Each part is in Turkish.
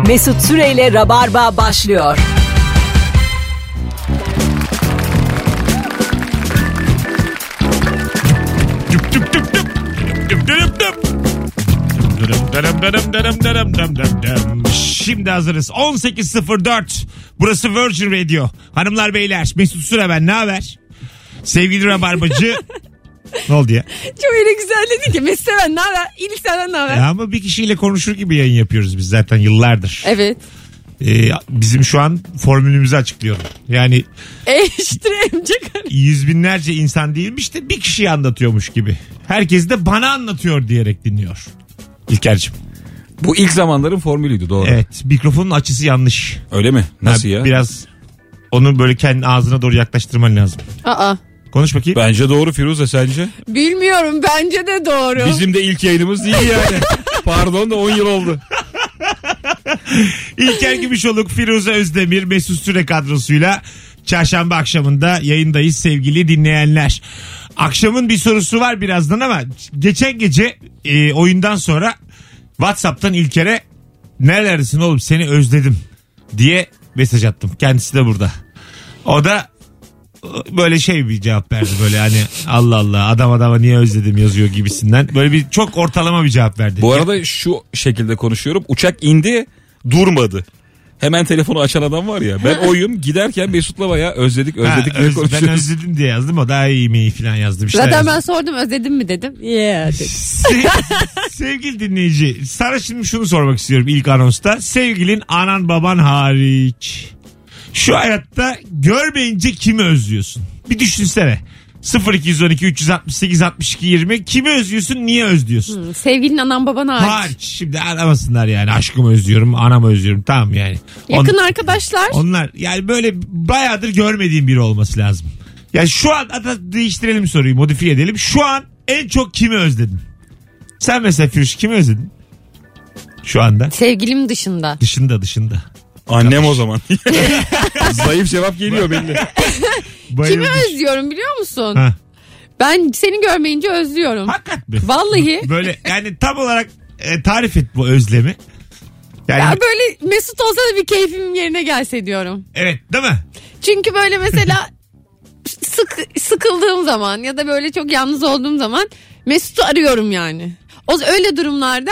Mesut Süreyle Rabarba başlıyor. Şimdi hazırız. 18.04. Burası Virgin Radio. Hanımlar beyler Mesut Süre ben ne haber? Sevgili Rabarbacı. ne oldu ya? Çok öyle güzel dedi ki Mesut Seven ne haber? İyilik senden ne haber? ya? Ama bir kişiyle konuşur gibi yayın yapıyoruz biz zaten yıllardır. Evet. Ee, bizim şu an formülümüzü açıklıyorum. Yani eşittir MC kare. yüz binlerce insan değilmiş de bir kişiyi anlatıyormuş gibi. Herkes de bana anlatıyor diyerek dinliyor. İlker'cim. Bu ilk zamanların formülüydü doğru. Evet mikrofonun açısı yanlış. Öyle mi? Nasıl ya? Biraz onu böyle kendi ağzına doğru yaklaştırman lazım. Aa. Konuş bakayım. Bence doğru Firuze sence? Bilmiyorum bence de doğru. Bizim de ilk yayınımız değil yani. Pardon da 10 yıl oldu. İlker Gümüşoluk, Firuze Özdemir, Mesut Süre kadrosuyla çarşamba akşamında yayındayız sevgili dinleyenler. Akşamın bir sorusu var birazdan ama geçen gece e, oyundan sonra Whatsapp'tan İlker'e nerelerdesin oğlum seni özledim diye mesaj attım. Kendisi de burada. O da böyle şey bir cevap verdi böyle hani Allah Allah adam adama niye özledim yazıyor gibisinden. Böyle bir çok ortalama bir cevap verdi. Bu arada şu şekilde konuşuyorum. Uçak indi durmadı. Hemen telefonu açan adam var ya. Ben oyum giderken Mesut'la bayağı özledik Ha, özledik diye öz- ben özledim diye yazdım o daha iyi mi falan yazdım. Zaten ben yazdım. sordum özledin mi dedim. Yeah dedi. Se- Sevgili dinleyici sana şimdi şunu sormak istiyorum ilk anonsta. Sevgilin anan baban hariç. Şu hayatta görmeyince kimi özlüyorsun? Bir düşünsene. 0212 368 62 20 kimi özlüyorsun niye özlüyorsun? Sevgilin anan baban hariç. Hariç şimdi aramasınlar yani aşkımı özlüyorum anamı özlüyorum tamam yani. Yakın On- arkadaşlar. onlar yani böyle bayağıdır görmediğim biri olması lazım. Yani şu an hatta değiştirelim soruyu modifiye edelim. Şu an en çok kimi özledin? Sen mesela Firuş kimi özledin? Şu anda. Sevgilim dışında. Dışında dışında. Annem o zaman. Zayıf cevap geliyor belli. Kimi Bayılmış. özlüyorum biliyor musun? Ha. Ben seni görmeyince özlüyorum. Hakikat mi? Vallahi. Böyle yani tam olarak e, tarif et bu özlemi. Yani Ya böyle Mesut olsa da bir keyfim yerine gelse diyorum. evet değil mi? Çünkü böyle mesela sık, sıkıldığım zaman ya da böyle çok yalnız olduğum zaman Mesut'u arıyorum yani. O öyle durumlarda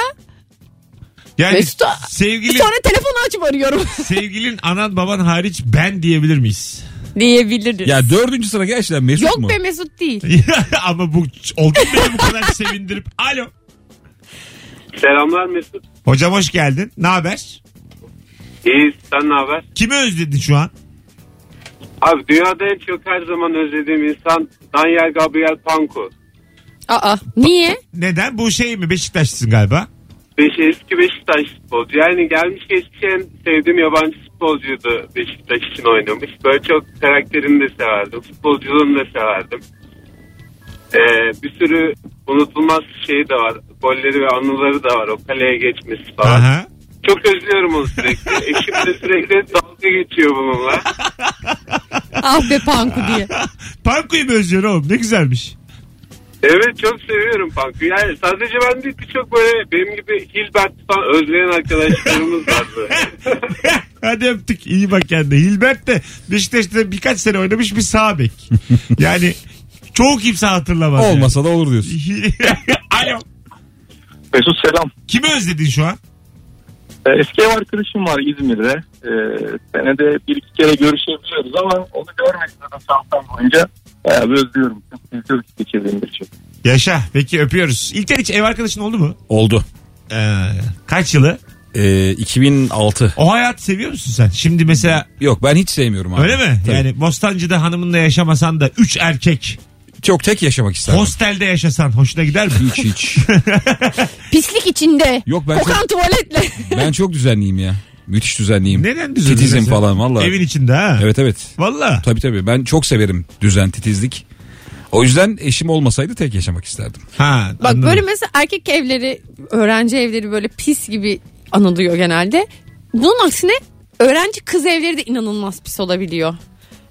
Yani Mesut'u sevgilin, sonra telefonu açıp arıyorum sevgilin anan baban hariç ben diyebilir miyiz? diyebiliriz. Ya dördüncü sıra gerçekten Mesut Yok mu? be Mesut değil. Ama bu oldu mu beni bu kadar sevindirip. Alo. Selamlar Mesut. Hocam hoş geldin. Ne haber? İyi sen ne haber? Kimi özledin şu an? Abi dünyada en çok her zaman özlediğim insan Daniel Gabriel Panko. Aa niye? Neden? Bu şey mi? Beşiktaşlısın galiba. Beş, eski Beşiktaş futbolcu. Yani gelmiş geçmiş en sevdiğim yabancı futbolcuydu Beşiktaş için oynamış. Böyle çok karakterini de severdim. Futbolculuğunu da severdim. Ee, bir sürü unutulmaz şeyi de var. Golleri ve anıları da var. O kaleye geçmesi falan. Aha. Çok özlüyorum onu sürekli. Eşim de sürekli dalga geçiyor bununla. ah be Panku diye. Panko'yu mu özlüyorsun oğlum? Ne güzelmiş. Evet çok seviyorum punk'ı. Yani sadece ben değil birçok böyle benim gibi Hilbert falan özleyen arkadaşlarımız var böyle. Hadi öptük. İyi bak kendine. Hilbert de Beşiktaş'ta birkaç sene oynamış bir sağ bek. Yani çoğu kimse hatırlamaz. yani. Olmasa da olur diyorsun. Alo. Mesut selam. Kimi özledin şu an? Ee, Eski ev arkadaşım var İzmir'de. Ee, senede bir iki kere görüşebiliyoruz ama onu görmek zaten boyunca bayağı bir özlüyorum. Çok geçirdiğim için. Yaşa. Peki öpüyoruz. İlker hiç ev arkadaşın oldu mu? Oldu. Ee, kaç yılı? Ee, 2006. O hayat seviyor musun sen? Şimdi mesela Yok ben hiç sevmiyorum abi. öyle mi? Tabii. Yani Bostancı'da hanımınla yaşamasan da 3 erkek Çok tek yaşamak isterdim. hostelde yaşasan hoşuna gider mi? Hiç hiç. Pislik içinde. Yok ben Kokan çok, tuvaletle. ben çok düzenliyim ya. Müthiş düzenliyim. Neden düzenli? Titizim mesela? falan vallahi. Evin içinde ha? Evet evet. Valla. Tabii tabii. Ben çok severim düzen, titizlik. O yüzden eşim olmasaydı tek yaşamak isterdim. Ha, Bak anladım. böyle mesela erkek evleri, öğrenci evleri böyle pis gibi anılıyor genelde. Bunun aksine öğrenci kız evleri de inanılmaz pis olabiliyor.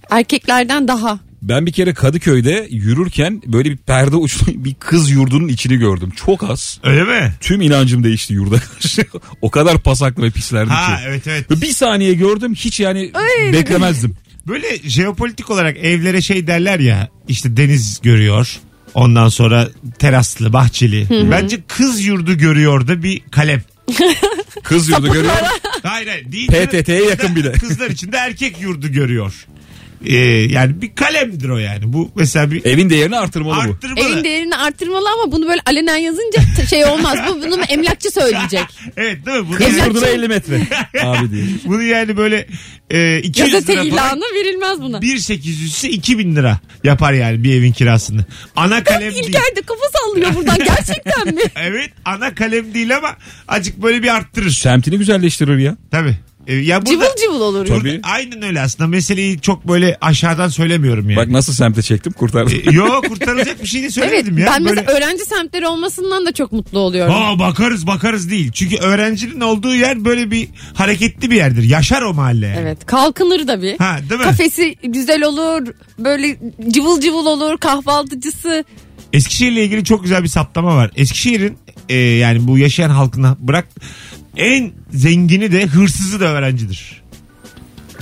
Erkeklerden daha Ben bir kere Kadıköy'de yürürken böyle bir perde uçlu bir kız yurdunun içini gördüm. Çok az. Öyle mi? Tüm inancım değişti yurda karşı. o kadar pasaklı ve pislerdi Ha ki. evet evet. Ve Bir saniye gördüm hiç yani beklemezdim. Böyle jeopolitik olarak evlere şey derler ya işte deniz görüyor. Ondan sonra teraslı, bahçeli. Bence kız yurdu görüyor da bir kalem. Kız yurdu görüyor. Hayır hayır. Değil PTT'ye yakın bir de. Kızlar için de erkek yurdu görüyor. Ee, yani bir kalemdir o yani. Bu mesela bir Evin değerini artırmalı bu. arttırmalı. Evin değerini arttırmalı ama bunu böyle alenen yazınca t- şey olmaz. Bu bunu emlakçı söyleyecek. Evet değil mi? Bunu, Kız yani, yurduna 50 metre. Abi diye. bunu yani böyle e, 200 Gazete lira falan. ilanı verilmez buna. 1800'ü 2000 lira yapar yani bir evin kirasını. Ana kalem değil. İlker de kafa sallıyor buradan gerçekten mi? Evet ana kalem değil ama acık böyle bir arttırır. Semtini güzelleştirir ya. Tabii. Ee, ya burada, Cıvıl cıvıl olur. Tabii. burada aynen öyle aslında. Meseleyi çok böyle aşağıdan söylemiyorum yani. Bak nasıl semte çektim kurtardım. Ee, Yo kurtarılacak bir şey de Evet söylemedim ya. ben böyle... mesela öğrenci semtleri olmasından da çok mutlu oluyorum. Aa bakarız bakarız değil. Çünkü öğrencinin olduğu yer böyle bir hareketli bir yerdir. Yaşar o mahalle. yani. Evet kalkınır da bir. Ha değil mi? Kafesi güzel olur. Böyle cıvıl cıvıl olur. Kahvaltıcısı. Eskişehir'le ilgili çok güzel bir saptama var. Eskişehir'in e, yani bu yaşayan halkına bırak en zengini de hırsızı da öğrencidir.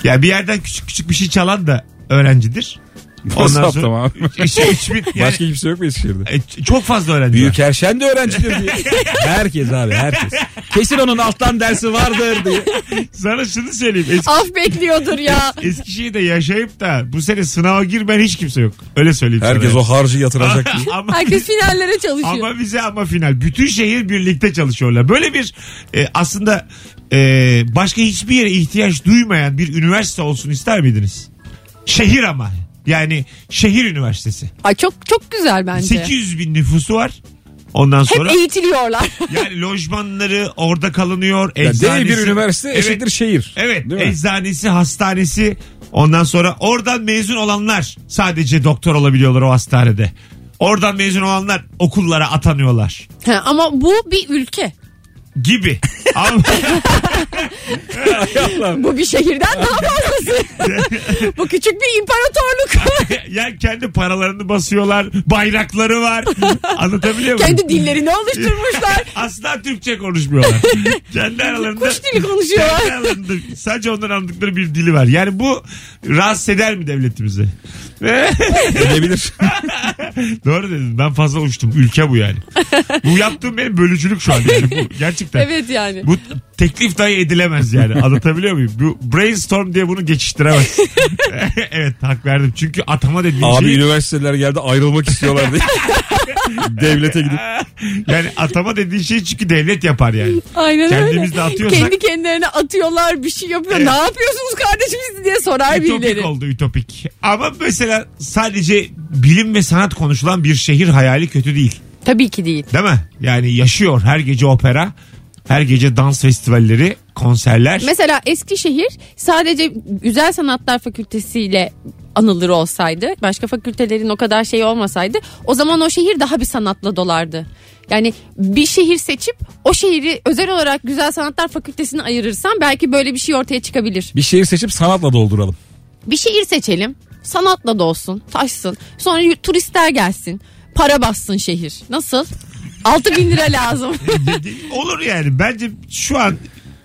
Ya bir yerden küçük küçük bir şey çalan da öğrencidir. Nasıl saptama abi? İşte üç bin- yani, Başka kimse yok mu Eskişehir'de? e, çok fazla öğrenci var. Büyük Erşen de öğrencidir diye. herkes abi herkes. Kesin onun alttan dersi vardır diye. Sana şunu söyleyeyim. Eski, Af bekliyordur ya. Eskişehir'de yaşayıp da bu sene sınava girmeyen hiç kimse yok. Öyle söyleyeyim Herkes sana. o harcı yatıracak diye. ama, Herkes finallere çalışıyor. ama bize ama final. Bütün şehir birlikte çalışıyorlar. Böyle bir e, aslında e, başka hiçbir yere ihtiyaç duymayan bir üniversite olsun ister miydiniz? Şehir ama. Yani şehir üniversitesi. Ay çok çok güzel bence. 800 bin nüfusu var. Ondan Hep sonra eğitiliyorlar. yani lojmanları orada kalınıyor. Ya dev eczanesi. bir üniversite Evet. eşittir şehir. Evet Değil mi? eczanesi hastanesi ondan sonra oradan mezun olanlar sadece doktor olabiliyorlar o hastanede. Oradan mezun olanlar okullara atanıyorlar Ha, ama bu bir ülke. Gibi. Ama Bu bir şehirden daha fazlası. bu küçük bir imparatorluk. yani kendi paralarını basıyorlar, bayrakları var. Anlatabiliyor muyum? Kendi dillerini oluşturmuşlar. Asla Türkçe konuşmuyorlar. kendi aralarında Kuş dili konuşuyorlar. kendi aralarında sadece onların anladıkları bir dili var. Yani bu rahatsız eder mi devletimizi? Edebilir. Doğru dedin. Ben fazla uçtum. Ülke bu yani. Bu yaptığım benim bölücülük şu an. Yani. Bu, gerçekten. evet yani. Bu teklif dahi edilemez yani. Anlatabiliyor muyum? Bu brainstorm diye bunu geçiştiremez. evet hak verdim. Çünkü atama dediğim Abi şey üniversiteler geldi ayrılmak istiyorlar diye. Devlete gidip. yani atama dediğin şey çünkü devlet yapar yani. Aynen Kendimiz öyle. de atıyorsak- Kendi kendilerine atıyorlar bir şey yapıyor. Evet. Ne yapıyorsunuz kardeşim siz diye sorar Ütopik birileri. oldu ütopik. Ama mesela sadece bilim ve sanat konuşulan bir şehir hayali kötü değil. Tabii ki değil. Değil mi? Yani yaşıyor her gece opera, her gece dans festivalleri, konserler. Mesela Eskişehir sadece Güzel Sanatlar Fakültesi ile anılır olsaydı, başka fakültelerin o kadar şey olmasaydı, o zaman o şehir daha bir sanatla dolardı. Yani bir şehir seçip o şehri özel olarak Güzel Sanatlar Fakültesine ayırırsam belki böyle bir şey ortaya çıkabilir. Bir şehir seçip sanatla dolduralım. Bir şehir seçelim, sanatla dolsun, taşsın. Sonra turistler gelsin, para bassın şehir. Nasıl? 6 bin lira lazım. Olur yani. Bence şu an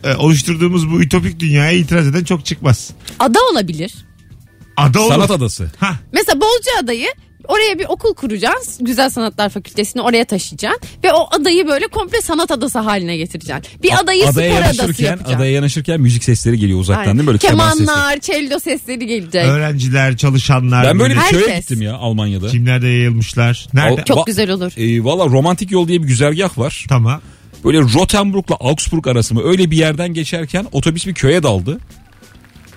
e, oluşturduğumuz bu ütopik dünyaya itiraz eden çok çıkmaz. Ada olabilir. Ada olur. Sanat adası. Hah, Mesela Bozcaada'yı oraya bir okul kuracaksın. Güzel Sanatlar Fakültesini oraya taşıyacaksın. Ve o adayı böyle komple sanat adası haline getireceksin. Bir adayı adaya spor adası yanaşırken, yapacaksın. adaya yanaşırken müzik sesleri geliyor uzaktan Aynen. değil mi? Böyle keman. Kemanlar, cello sesleri gelecek. öğrenciler, çalışanlar. Ben böyle bir Herkes. köye gittim ya Almanya'da. Kimlerde yayılmışlar. Nerede? Al- Çok Va- güzel olur. E, Valla romantik yol diye bir güzergah var. Tamam. Böyle Rotenburg'la Augsburg arası mı öyle bir yerden geçerken otobüs bir köye daldı.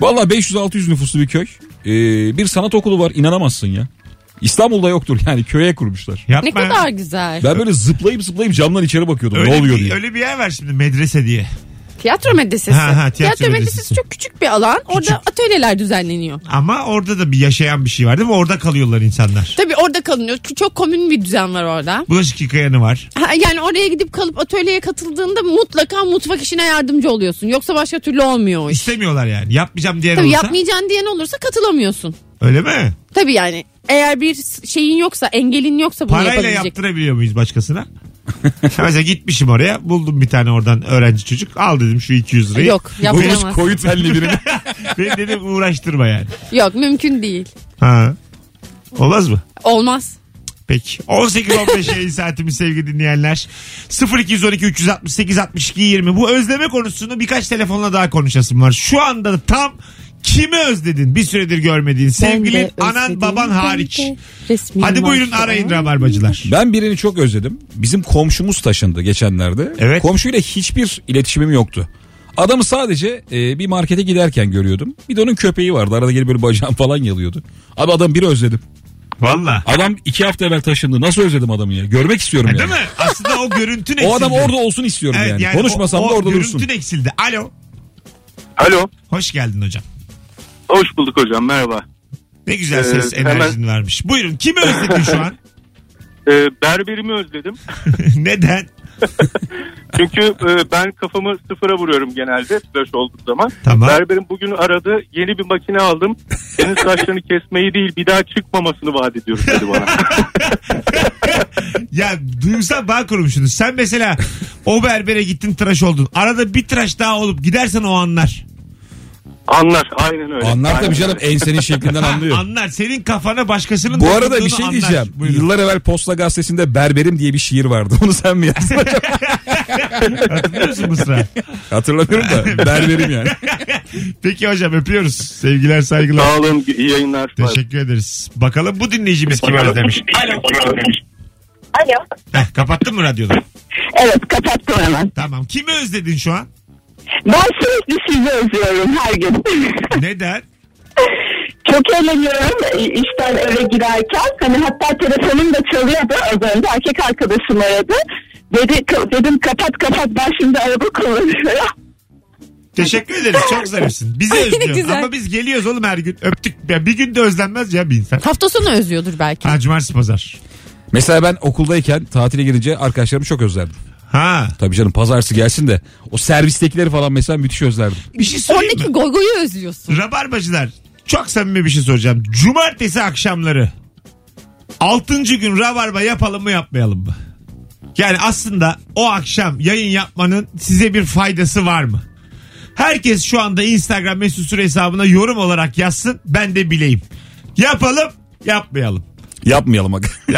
Valla 500-600 nüfuslu bir köy. E, bir sanat okulu var inanamazsın ya. İstanbul'da yoktur yani köye kurmuşlar. Yapma. Ne kadar güzel. Ben böyle zıplayıp zıplayıp camdan içeri bakıyordum öyle ne oluyor bir, diye. Öyle bir yer var şimdi medrese diye. Tiyatro medresesi. Ha, ha, tiyatro tiyatro, medresesi. medresesi. çok küçük bir alan. Orada Küçük. atölyeler düzenleniyor. Ama orada da bir yaşayan bir şey var değil mi? Orada kalıyorlar insanlar. Tabii orada kalınıyor. Çok komün bir düzen var orada. Bulaşık yıkayanı var. Ha, Yani oraya gidip kalıp atölyeye katıldığında mutlaka mutfak işine yardımcı oluyorsun. Yoksa başka türlü olmuyor o iş. İstemiyorlar yani. Yapmayacağım diyen Tabii olursa. yapmayacağın diyen olursa katılamıyorsun. Öyle mi? Tabii yani eğer bir şeyin yoksa engelin yoksa bunu Parayla yapabilecek. yaptırabiliyor muyuz başkasına? Mesela gitmişim oraya buldum bir tane oradan öğrenci çocuk al dedim şu 200 lirayı. Yok Bulmuş yaptıramaz. koyu telli birini. Beni dedim uğraştırma yani. Yok mümkün değil. Ha. Olmaz mı? Olmaz. Peki. 18-15 yayın saatimiz sevgili dinleyenler. 0212 368 62 20. Bu özleme konusunu birkaç telefonla daha konuşasım var. Şu anda da tam kimi özledin bir süredir görmediğin sevgilin anan baban hariç. Hadi buyurun arayın rabarbacılar. Ben birini çok özledim. Bizim komşumuz taşındı geçenlerde. Evet. Komşuyla hiçbir iletişimim yoktu. Adamı sadece e, bir markete giderken görüyordum. Bir de onun köpeği vardı. Arada gelip böyle bacağım falan yalıyordu. Abi adam bir özledim. Valla. Adam iki hafta evvel taşındı. Nasıl özledim adamı ya? Görmek istiyorum yani. Değil mi? Aslında o görüntün eksildi. O adam orada olsun istiyorum Evet, yani. Konuşmasam o- da o orada dursun. Görüntün eksildi. Alo. Alo. Hoş geldin hocam. Hoş bulduk hocam merhaba. Ne güzel Ee, ses hemen- enerjin varmış. Buyurun kimi özledin şu an? Ee, berberimi özledim. Neden? Çünkü e, ben kafamı sıfıra vuruyorum genelde tıraş olduğu zaman. Tamam. Berberim bugün aradı. Yeni bir makine aldım. Senin saçlarını kesmeyi değil bir daha çıkmamasını vaat ediyorum dedi bana. Ya duygusal bağ kurmuşsunuz. Sen mesela o berbere gittin tıraş oldun. Arada bir tıraş daha olup gidersen o anlar. Anlar aynen öyle. Anlar Aynen tabii canım öyle. ensenin şeklinden anlıyor. Anlar. Senin kafana başkasının Bu arada bir dokunduğunu şey anlar. diyeceğim. Buyurun. Yıllar evvel Posta Gazetesi'nde Berberim diye bir şiir vardı. Onu sen mi yazdın? Hatırlıyor musun Mısra? Hatırlamıyorum da berberim yani. Peki hocam öpüyoruz. Sevgiler saygılar. Sağ olun iyi yayınlar. Teşekkür ederiz. Bakalım bu dinleyicimiz kim özlemiş. Alo. Alo. Heh, kapattın mı radyoda? Evet kapattım hemen. Tamam. Kimi özledin şu an? Ben sürekli sizi özlüyorum her gün. Neden? Çok eğleniyorum işten eve girerken. Hani hatta telefonum da çalıyordu az önce. Erkek arkadaşım aradı. Dedi, dedim kapat kapat ben şimdi araba kullanıyorum. Teşekkür ederiz. Çok zarifsin. Bizi özlüyorsun. güzel. Ama biz geliyoruz oğlum her gün. Öptük. Ya bir gün de özlenmez ya bir insan. Hafta sonu özlüyordur belki. Ha cumartesi pazar. Mesela ben okuldayken tatile girince arkadaşlarımı çok özlerdim. Ha. Tabii canım pazartesi gelsin de o servistekileri falan mesela müthiş özlerdim. Bir şey söyleyeyim Oradaki mi? goygoyu özlüyorsun. Rabarbacılar çok samimi bir şey soracağım. Cumartesi akşamları 6. gün rabarba yapalım mı yapmayalım mı? Yani aslında o akşam yayın yapmanın size bir faydası var mı? Herkes şu anda Instagram mesut süre hesabına yorum olarak yazsın ben de bileyim. Yapalım yapmayalım. Yapmayalım bak.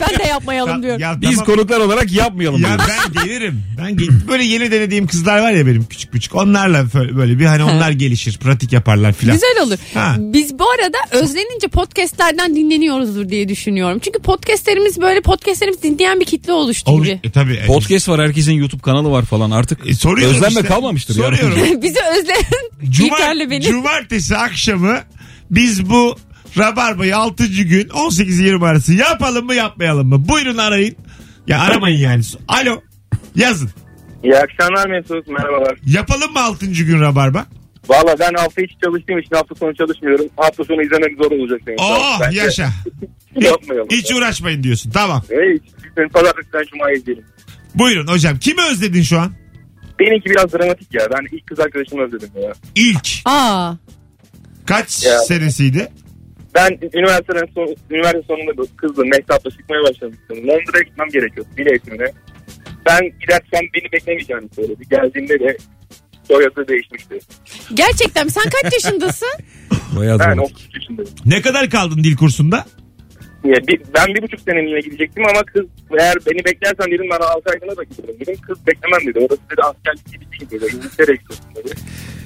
Ben de yapmayalım diyorum. ya Biz tamam. konuklar olarak yapmayalım. Ya diyorum. ben gelirim. Ben gel- böyle yeni denediğim kızlar var ya benim küçük küçük. Onlarla böyle- bir hani onlar gelişir, pratik yaparlar filan. Güzel olur. Ha. Biz bu arada özlenince podcastlerden dinleniyoruzdur diye düşünüyorum. Çünkü podcastlerimiz böyle podcastlerimiz dinleyen bir kitle oluştu Oluş, gibi. e, tabii. Podcast var herkesin YouTube kanalı var falan artık E, soruyorum özlenme işte. kalmamıştır. ya. Soruyorum. Bizi özleyen İlker'le beni. Cumartesi akşamı biz bu Rabarba'yı 6. gün 18-20 arası yapalım mı yapmayalım mı? Buyurun arayın. Ya aramayın yani. Alo. Yazın. İyi akşamlar Mesut merhabalar. Yapalım mı 6. gün Rabarba? Valla ben hafta içi çalıştığım için hafta sonu çalışmıyorum. Hafta sonu izlemek zor olacak senin. Oh Bence yaşa. Yapmayalım. Hiç uğraşmayın diyorsun. Tamam. Evet, biz pazartesinden cumaya izleyelim. Buyurun hocam. Kimi özledin şu an? Benimki biraz dramatik ya. Ben ilk kız arkadaşımı özledim ya. İlk. Aa, Kaç Ya. senesiydi? Ben üniversitenin son, üniversite sonunda kızla mehtapla çıkmaya başlamıştım. Londra'ya gitmem gerekiyordu bile eğitimine. Ben gidersem beni beklemeyeceğini söyledi. Geldiğimde de soyadı değişmişti. gerçekten mi? sen kaç yaşındasın? Ben dramatik. 33 yaşındayım. Ne kadar kaldın dil kursunda? Ya bir, ben bir buçuk seneliğine gidecektim ama kız eğer beni beklersen dedim ben 6 aylığına da giderim dedim. Kız beklemem dedi. Orası dedi askerlik gibi değil dedi. İngiltere'ye gidiyorsun dedi.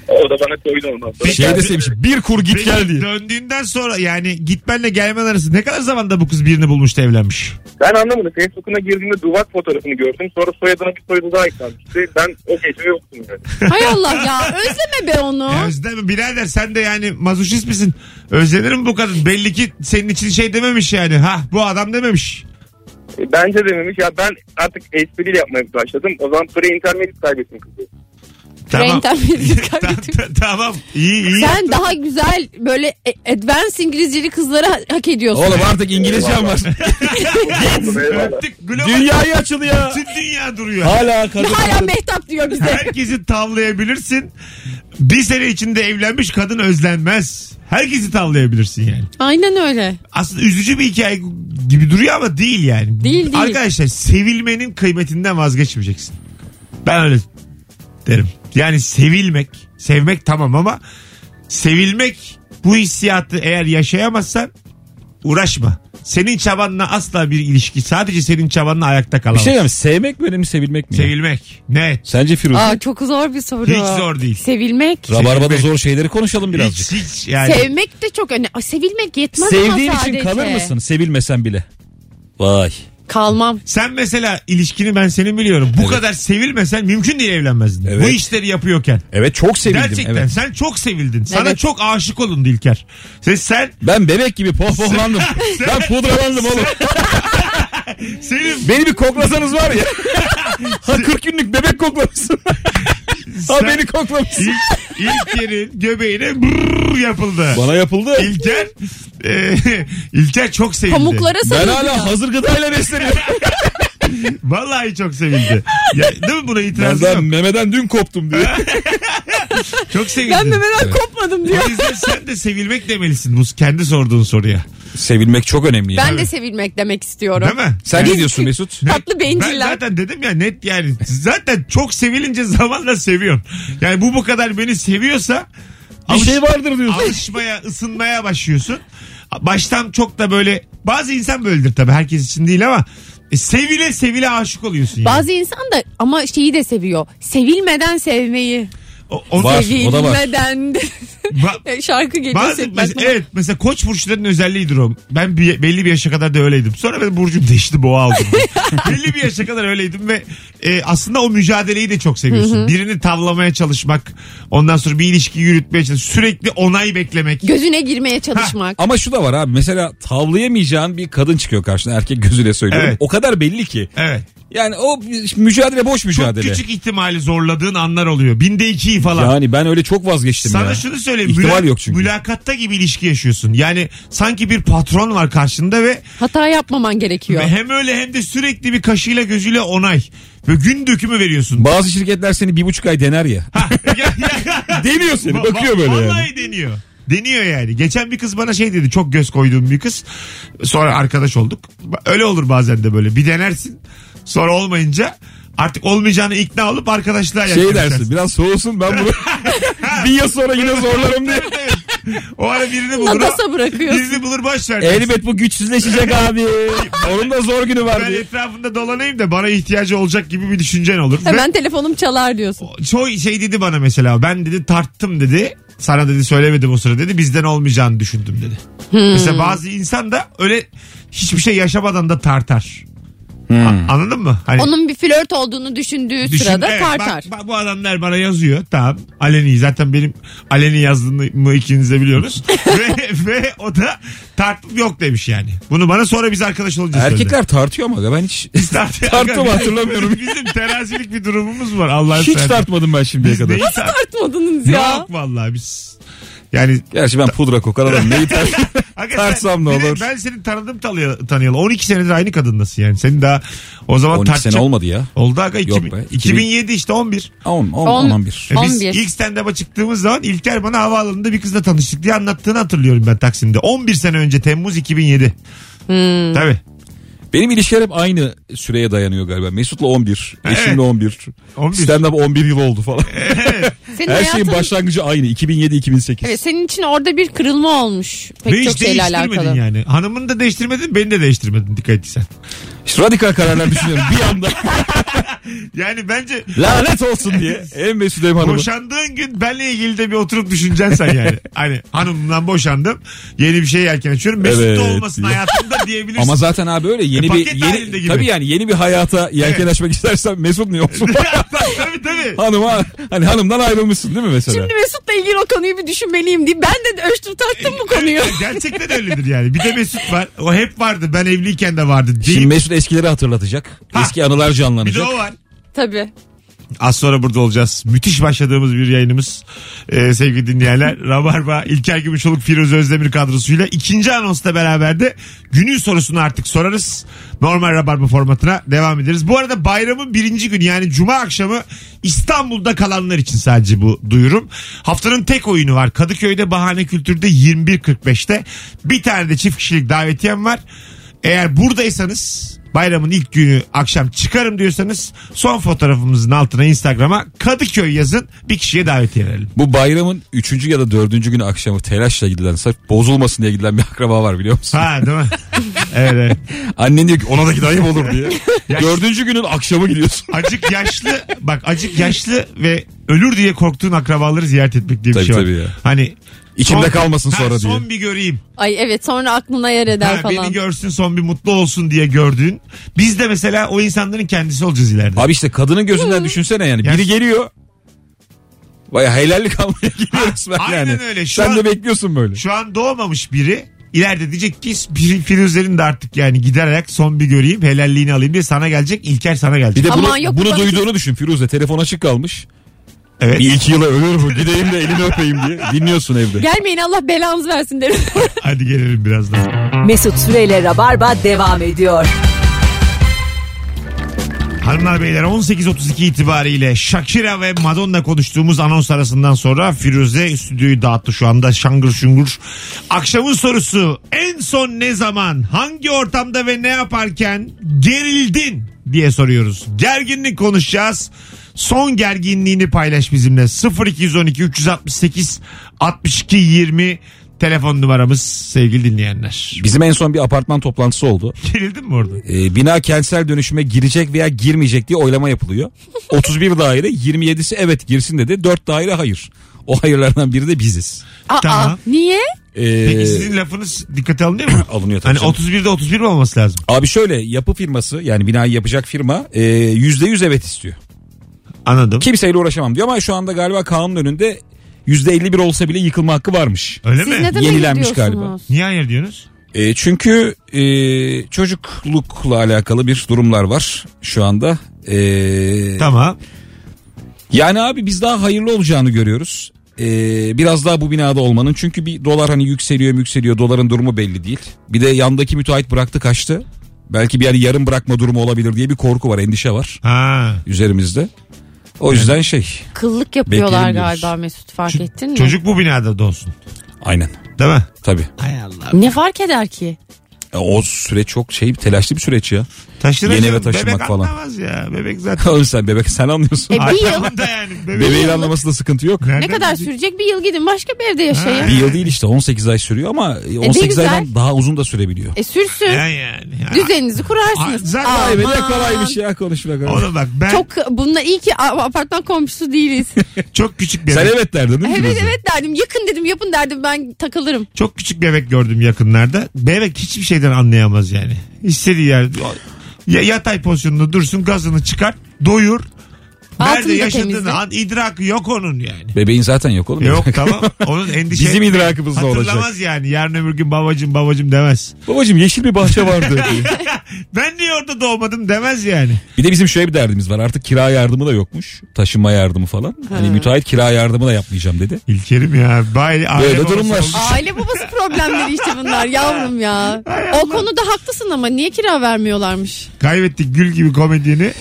O da bana koydu ondan sonra. Şey deseymiş bir kur git Peki, gel diye. Döndüğünden sonra yani gitmenle gelmen arası ne kadar zamanda bu kız birini bulmuştu evlenmiş? Ben anlamadım. Facebook'una girdiğimde duvar fotoğrafını gördüm. Sonra soyadına bir soyadı daha eklenmişti. Ben o gece yoktum yani. Hay Allah ya özleme be onu. Ya Özlem birader sen de yani mazoşist misin? Özlenir mi bu kadın? Belli ki senin için şey dememiş yani. Ha bu adam dememiş. E, Bence dememiş. Ya ben artık espriyle yapmaya başladım. O zaman pre-intermediate kaybettim kızı. Brain temizlik Ta- kaybediyor. ta- tamam iyi iyi. Sen daha güzel böyle e- advanced İngilizceli kızları ha- hak ediyorsun. Oğlum artık İngilizcem var. Dünyayı açıl ya. bütün dünya duruyor. Hala kadın. Hala Mehtap diyor bize. Herkesi tavlayabilirsin. Bir sene içinde evlenmiş kadın özlenmez. Herkesi tavlayabilirsin yani. Aynen öyle. Aslında üzücü bir hikaye gibi duruyor ama değil yani. Değil, değil. Arkadaşlar sevilmenin kıymetinden vazgeçmeyeceksin. Ben öyle derim. Yani sevilmek, sevmek tamam ama sevilmek bu hissiyatı eğer yaşayamazsan uğraşma. Senin çabanla asla bir ilişki sadece senin çabanla ayakta Bir kalamaz. şey diyeyim sevmek mi önemli sevilmek mi? Sevilmek. Net. Sence Firuze? Aa, çok zor bir soru. Hiç zor değil. Sevilmek. Rabarbada zor şeyleri konuşalım birazcık. Hiç, hiç yani. Sevmek de çok önemli. Sevilmek yetmez ama Sevdiğin için sadece. kalır mısın sevilmesen bile? Vay. Kalmam. Sen mesela ilişkini ben senin biliyorum. Bu Evet. kadar sevilmesen mümkün değil evlenmezdin. Evet. Bu işleri yapıyorken. Evet çok sevildim. Gerçekten evet. sen çok sevildin. Sana Evet. çok aşık olun Dilker. Sen, sen Ben bebek gibi pohpohlandım. ben pudralandım oğlum. senin Beni bir koklasanız var ya. ha 40 günlük bebek koklamışsın. Ha Sen- beni koklamışsın. ilk, ilk yerin göbeğine brrr yapıldı. Bana yapıldı. İlker e, İlker çok sevildi. Pamuklara Ben sarıldı. hala hazır gıdayla besleniyorum. Vallahi çok sevildi. Ya, değil mi buna itiraz ben yok? memeden dün koptum diye. Çok sevildi. Ben memeden kopmadım diyor. O yüzden sen de sevilmek demelisin bu kendi sorduğun soruya. Sevilmek çok önemli ya. Ben de sevilmek demek istiyorum. Değil mi? Sen ne diyorsun Mesut? Tatlı Ben benciller. zaten dedim ya net yani zaten çok sevilince zamanla seviyorsun. Yani bu bu kadar beni seviyorsa Bir şey vardır diyorsun. alışmaya, ısınmaya başlıyorsun. Baştan çok da böyle bazı insan böyledir tabii herkes için değil ama e, sevile sevile aşık oluyorsun yani. Bazı insan da ama şeyi de seviyor. Sevilmeden sevmeyi. O- o- Var, o da var. Ba- Şarkı geliyor. Bazı, aklıma. evet mesela koç burçlarının özelliğidir o. Ben bir, belli bir yaşa kadar da öyleydim. Sonra benim burcum değişti boğa oldum. belli bir yaşa kadar öyleydim ve e, aslında o mücadeleyi de çok seviyorsun. Birini tavlamaya çalışmak, ondan sonra bir ilişki yürütmeye çalışmak, sürekli onay beklemek. Gözüne girmeye çalışmak. Ama şu da var abi mesela tavlayamayacağın bir kadın çıkıyor karşına erkek gözüyle söylüyorum. Evet. O kadar belli ki. Evet. Yani o mücadele boş Çok mücadele. küçük ihtimali zorladığın anlar oluyor. Binde ikiyi falan. Yani ben öyle çok vazgeçtim Sana ya. şunu söyleyeyim. İhtimal müla- yok çünkü. Mülakatta gibi ilişki yaşıyorsun. Yani sanki bir patron var karşında ve Hata yapmaman gerekiyor. Ve hem öyle hem de sürekli bir kaşıyla gözüyle onay. Ve gün dökümü veriyorsun. Bazı şirketler seni bir buçuk ay dener ya. Ya- ya- Deniyor seni Va- bakıyor böyle yani. Vallahi deniyor. Deniyor yani. Geçen bir kız bana şey dedi. Çok göz koyduğum bir kız. Sonra arkadaş olduk. Öyle olur bazen de böyle. Bir denersin. Sonra olmayınca artık olmayacağını ikna olup arkadaşlığa Şey dersin biraz soğusun ben bunu bir yıl sonra yine zorlarım diye. O ara birini bulur. Nadasa bırakıyorsun. Birini bulur boş ver. Elbet bu güçsüzleşecek abi. Onun da zor günü var Ben diye. etrafında dolanayım da bana ihtiyacı olacak gibi bir düşüncen olur. Ve- Hemen telefonum çalar diyorsun. çoğu şey dedi bana mesela ben dedi tarttım dedi sana dedi söylemedim o sıra dedi bizden olmayacağını düşündüm dedi. Mesela bazı insan da öyle hiçbir şey yaşamadan da tartar. A- Anladın mı? Hani Onun bir flört olduğunu düşündüğü düşün- sırada evet, tartar. Bak, bak bu adamlar bana yazıyor tamam aleni zaten benim aleni yazdığımı ikiniz de biliyorsunuz. ve, ve o da tartım yok demiş yani. Bunu bana sonra biz arkadaş olacağız. Erkekler tartıyor mu? aga? Ben hiç Tartı- tarttım hatırlamıyorum. Bizim terazilik bir durumumuz var Allah'ın Hiç seversen. tartmadım ben şimdiye Biz kadar. neyi tart- Tartmadınız ya. Yok vallahi biz. Yani Gerçi ben pudra kokar adamım. Neyi? Hakikaten Tartsam ne bir de olur? Ben seni tanıdım tanıyalı, tanıyalı. 12 senedir aynı kadındasın yani. Senin daha o zaman 12 tartacak. sene olmadı ya. Oldu aga. Yok 2000, be, 2007 işte 11. 10, 10, On. 11. E biz 11. ilk stand-up'a çıktığımız zaman İlker bana havaalanında bir kızla tanıştık diye anlattığını hatırlıyorum ben Taksim'de. 11 sene önce Temmuz 2007. Hmm. Tabii. Benim ilişkiler hep aynı süreye dayanıyor galiba. Mesut'la 11, Evet. eşimle 11. 11. Stand-up 11 yıl oldu falan. Senin Her şeyin hayatın- başlangıcı aynı. 2007-2008. Evet, senin için orada bir kırılma olmuş. Pek Ve çok hiç şeyle değiştirmedin alakalı. yani. Hanımını da değiştirmedin beni de değiştirmedin dikkat etsen. İşte radikal kararlar düşünüyorum bir anda. Yani bence Lanet olsun diye. Hem Mesut hem hanımı. Boşandığın gün benle ilgili de bir oturup düşüneceksin sen yani. hani hanımımdan boşandım. Yeni bir şey yelken açıyorum. Mesut Evet. da olmasın hayatımda diyebilirsin. Ama zaten abi öyle yeni E, bir yeni gibi. tabii yani yeni bir hayata yelken Evet. açmak istersen Mesut niye olsun? Tabii tabii. Hanıma hani hanımdan ayrılmışsın değil mi mesela? Şimdi Mesut'la ilgili o konuyu bir düşünmeliyim diye. Ben de ölçtüm tarttım bu konuyu. Evet, Gerçekten öyledir yani. Bir de Mesut var. O hep vardı. Ben evliyken de vardı. Şimdi Deyip, Mesut eskileri hatırlatacak. Ha. Eski anılar bir de canlanacak. o var. Tabii. Az sonra burada olacağız. Müthiş başladığımız bir yayınımız. Ee, sevgili dinleyenler. Rabarba, İlker Gümüşoluk, Firuze Özdemir kadrosuyla ikinci anonsla beraber de günün sorusunu artık sorarız. Normal Rabarba formatına devam ederiz. Bu arada bayramın birinci günü yani Cuma akşamı İstanbul'da kalanlar için sadece bu duyurum. Haftanın tek oyunu var. Kadıköy'de Bahane Kültür'de 21.45'te. Bir tane de çift kişilik davetiyem var. Eğer buradaysanız bayramın ilk günü akşam çıkarım diyorsanız son fotoğrafımızın altına Instagram'a Kadıköy yazın bir kişiye davetiye verelim. Bu bayramın 3. ya da 4. günü akşamı telaşla gidilen sırf bozulmasın diye gidilen bir akraba var biliyor musun? Ha değil mi? evet, evet. Annen diyor ki ona da git ayıp olur diye. Dördüncü günün akşamı gidiyorsun. Acık yaşlı bak acık yaşlı ve ölür diye korktuğun akrabaları ziyaret etmek diye bir Tabii, şey var. tabii ya. Hani İçimde kalmasın ha, sonra Son diye. bir göreyim. Ay evet sonra aklına yer eder Ha, falan. beni görsün son bir mutlu olsun diye gördüğün. Biz de mesela o insanların kendisi olacağız ileride. Abi işte kadının gözünden düşünsene yani. Ya- Biri geliyor. Baya helallik almaya geliyor resmen aynen yani. öyle. Şu Sen an- de bekliyorsun böyle. Şu an doğmamış biri ileride diyecek ki bir Firuzlerin de artık yani gider ayak son bir göreyim helalliğini alayım diye sana gelecek İlker sana gelecek. Bir de Aman bunu, yok, bunu duyduğunu düşün Firuze. Telefon açık kalmış. Evet. Bir iki yıla ölür mü? Gideyim de elini öpeyim diye. Dinliyorsun evde. Gelmeyin Allah belanızı versin derim. Hadi gelelim birazdan. Mesut Süreyle Rabarba devam ediyor. Hanımlar beyler 18.32 itibariyle Shakira ve Madonna konuştuğumuz anons arasından sonra Firuze stüdyoyu dağıttı şu anda şangır şungur. Akşamın sorusu en son ne zaman hangi ortamda ve ne yaparken gerildin diye soruyoruz. Gerginlik konuşacağız. Son gerginliğini paylaş bizimle 0212 368 62 20 telefon numaramız sevgili dinleyenler. Bizim en son bir apartman toplantısı oldu. Gerildin mi orada? Ee, bina kentsel dönüşüme girecek veya girmeyecek diye oylama yapılıyor. 31 daire 27'si evet girsin dedi. 4 daire hayır. O hayırlardan biri de biziz. Aa, Tamam. niye? Ee, Peki sizin lafınız dikkate alınıyor mu? alınıyor tabii Hani canım. 31'de 31 mi olması lazım? Abi şöyle yapı firması yani binayı yapacak firma e, %100 evet istiyor. Anladım. Kimseyle uğraşamam diyor ama şu anda galiba kanun önünde %51 olsa bile yıkılma hakkı varmış. Öyle Siz mi? Yenilenmiş galiba. Niye hayır diyorsunuz? E, çünkü e, çocuklukla alakalı bir durumlar var şu anda. E, Tamam. Yani abi biz daha hayırlı olacağını görüyoruz. E, biraz daha bu binada olmanın. Çünkü bir dolar hani yükseliyor yükseliyor doların durumu belli değil. Bir de yandaki müteahhit bıraktı kaçtı. Belki bir yani yarım bırakma durumu olabilir diye bir korku var endişe var Ha. üzerimizde. O yüzden şey Kıllık yapıyorlar Bekleyelim diyoruz. galiba Mesut fark ettin mi? Çocuk bu binada da olsun. aynen Değil mi? tabii. Hay Allah. Ne fark eder ki? E, O süreç çok şey telaşlı bir süreç ya. Taşınacağım. Yeni eve taşınmak Bebek falan. anlamaz ya. Bebek zaten. Oğlum sen bebek sen anlıyorsun. E, bir yıl. Da yani. Bebek. Bebeğin anlamasında sıkıntı yok. Nereden Ne kadar bilecek? sürecek? Bir yıl gidin başka bir evde yaşayın. Bir yıl değil işte 18 ay sürüyor ama 18 güzel. aydan daha uzun da sürebiliyor. E sürsün. Ya yani. Ya. Düzeninizi kurarsınız. Aa, zaten- Aman. Ay be ne kolaymış ya konuşmak. Oğlum bak ben çok, Çok bununla iyi ki a- apartman komşusu değiliz. küçük bir Sen bebek, evet derdin değil mi? evet evet derdim. Yakın dedim yapın derdim ben takılırım. çok küçük bebek gördüm yakınlarda. Bebek hiçbir şeyden anlayamaz yani. İstediği yer ya, yatay pozisyonunda dursun gazını çıkar doyur. Altını Nerede da yaşadığını temizle. an, idrakı yok onun yani. Bebeğin zaten yok oğlum. Yok tamam. Onun endişe Bizim idrakımız da olacak. Hatırlamaz yani. Yarın öbür gün babacım babacım demez. Babacım yeşil bir bahçe vardı. diye. Ben niye orada doğmadım demez yani. bir de bizim şöyle bir derdimiz var. Artık kira yardımı da yokmuş. Taşınma yardımı falan. Hani müteahhit kira yardımı da yapmayacağım dedi. İlkerim ya. Aile, aile Böyle babası durumlar. olmuş. Aile babası problemleri işte bunlar yavrum ya. O konuda haklısın ama niye kira vermiyorlarmış? Kaybettik gül gibi komedyeni.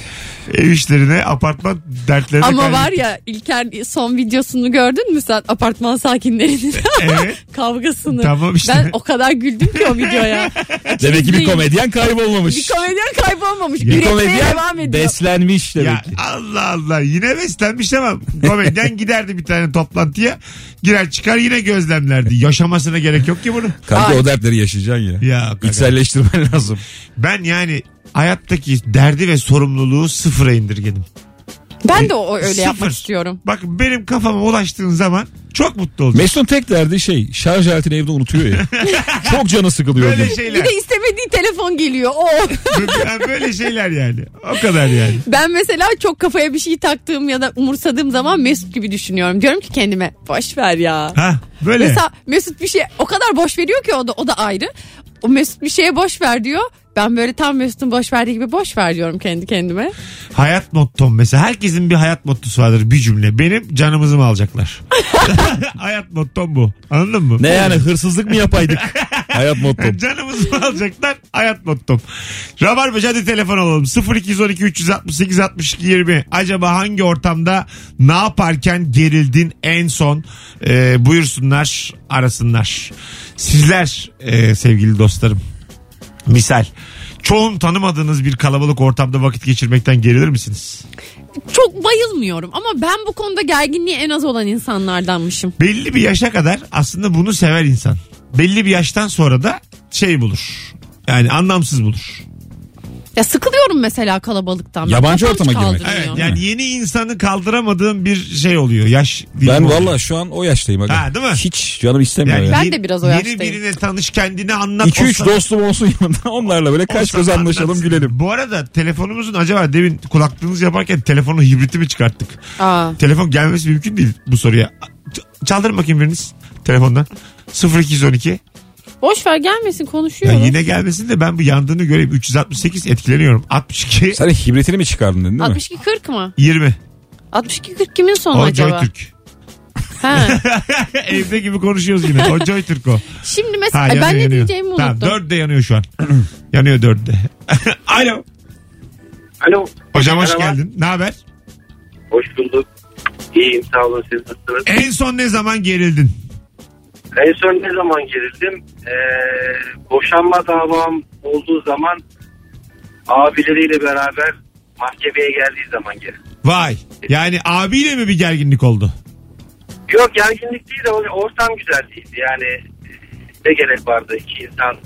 Ev işlerine, apartman dertlerine Ama kaybettik. var ya İlker son videosunu gördün mü sen apartman sakinlerinin Evet. kavgasını. Tamam işte. Ben o kadar güldüm ki o videoya. Demek ki bir komedyen kaybolmamış. Bir komedyen kaybolmamış. Bir Üretmeye komedyen devam ediyor. beslenmiş demek Ya ki. Allah Allah yine beslenmiş ama komedyen giderdi bir tane toplantıya girer çıkar yine gözlemlerdi. Yaşamasına gerek yok ki bunun. Kanka Ay. o dertleri yaşayacaksın ya. Ya kanka. İçselleştirmen lazım. Ben yani hayattaki derdi ve sorumluluğu sıfıra indirgedim. Ben de o öyle Sıfır. yapmak istiyorum. Bak benim kafama ulaştığın zaman çok mutlu olacağım. Mesut'un tek derdi şey şarj aletini evde unutuyor ya. Çok canı sıkılıyor. Böyle şeyler. Bir de istemediği telefon geliyor. O. Yani böyle şeyler yani. O kadar yani. Ben mesela çok kafaya bir şey taktığım ya da umursadığım zaman Mesut gibi düşünüyorum. Diyorum ki kendime boş ver ya. Ha böyle. Mesela Mesut bir şey o kadar boş veriyor ki o da o da ayrı. O Mesut bir şeye boş ver diyor. Ben böyle tam Mesut'un boş verdiği gibi boş ver diyorum kendi kendime. Hayat mottom mesela. Herkesin bir hayat mottosu vardır bir cümle. Benim canımızı mı alacaklar? hayat mottom bu. Anladın mı? Ne yani hırsızlık mı yapaydık? Hayat mottom. Canımızı mı alacaklar? Hayat mottom. Rabarba hadi telefon alalım. 0212 368 62 20. Acaba hangi ortamda ne yaparken gerildin en son? Ee, buyursunlar arasınlar. Sizler e, sevgili dostlarım. Misal. Çoğun tanımadığınız bir kalabalık ortamda vakit geçirmekten gerilir misiniz? Çok bayılmıyorum ama ben bu konuda gerginliği en az olan insanlardanmışım. Belli bir yaşa kadar aslında bunu sever insan. Belli bir yaştan sonra da şey bulur. Yani anlamsız bulur. Ya sıkılıyorum mesela kalabalıktan. Ben Yabancı kafam ortama girmek. kaldırmıyor. Evet yani yeni insanı kaldıramadığım bir şey oluyor. Yaş dilimi Ben oluyor. valla şu an o yaştayım. Aga. Ha, değil mi? Hiç canım istemiyor yani ya. Ben de biraz o Yeni yaştayım. birine tanış kendini anlat. 2-3 o sana- dostum olsun yanında onlarla böyle o kaç sana göz anlaşalım anlatsın. gülelim. Bu arada telefonumuzun acaba demin kulaklığınız yaparken telefonun hibriti mi çıkarttık? Aa, Telefon gelmesi mümkün değil bu soruya. Ç- Çaldırın bakayım biriniz telefondan. 0212. boş ver gelmesin Ya konuşuyoruz. yine gelmesin de ben bu yandığını göreyim. 368 etkileniyorum. 62 Sen hibritini mi çıkardın dedin değil mi? 62 40 mı? 20. 62 40 kimin sonu O acaba? Joytürk. Ha. Evde gibi konuşuyoruz yine. O Joytürk o. Şimdi Ha, mesela yanıyor, ben ne yanıyor. diyeceğimi unuttum. Tamam dörtte yanıyor şu an. yanıyor dörtte. Alo. Alo. Hocam hoş Merhaba. geldin. Ne haber? Hoş bulduk. İyiyim sağ olun siz nasılsınız? En son ne zaman gerildin? En son ne zaman gerildim? Ee, boşanma davam olduğu zaman abileriyle beraber mahkemeye geldiği zaman gerildim. Vay. Yani abiyle mi bir gerginlik oldu? Yok gerginlik değil de ortam güzel değildi. Yani ne gerek vardı iki insan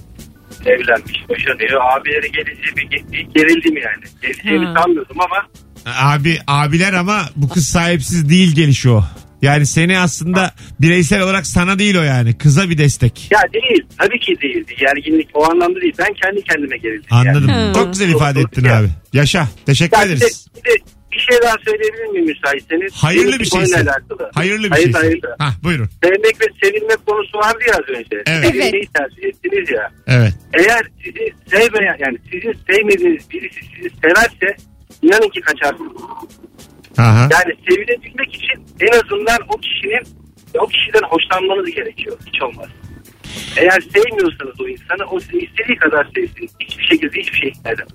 evlenmiş boşanıyor. Abileri gelince bir, gerildim yani. Geleceğini sanmıyordum ama Abi abiler ama bu kız sahipsiz değil gelişi o. Yani seni aslında bireysel olarak sana değil o yani. Kıza bir destek. ya değil tabii ki değildi. Gerginlik o anlamda değil. Ben kendi kendime gerildim. Anladım. Ha. Çok güzel ifade ettin Ya. abi. Yaşa. Teşekkür Yani. Ya bir, de, ederiz. bir, de bir şey daha söyleyebilir miyim müsaitseniz? Hayırlı Benim bir konuyla şeyse. alakalı. Hayırlı bir hayırlı, şey. Hayırlı. Hah buyurun. Sevmek ve sevilmek konusu vardı ya az önce. Evet. Sevilmeyi tercih ettiniz ya. Evet. Eğer sizi sevmeyen yani sizin sevmediğiniz birisi sizi severse inanın ki kaçarsınız. Aha. Yani sevilebilmek için en azından o kişinin o kişiden hoşlanmanız gerekiyor. Hiç olmaz. Eğer sevmiyorsanız o insanı o istediği kadar sevsin. Hiçbir şekilde hiçbir şey istemez.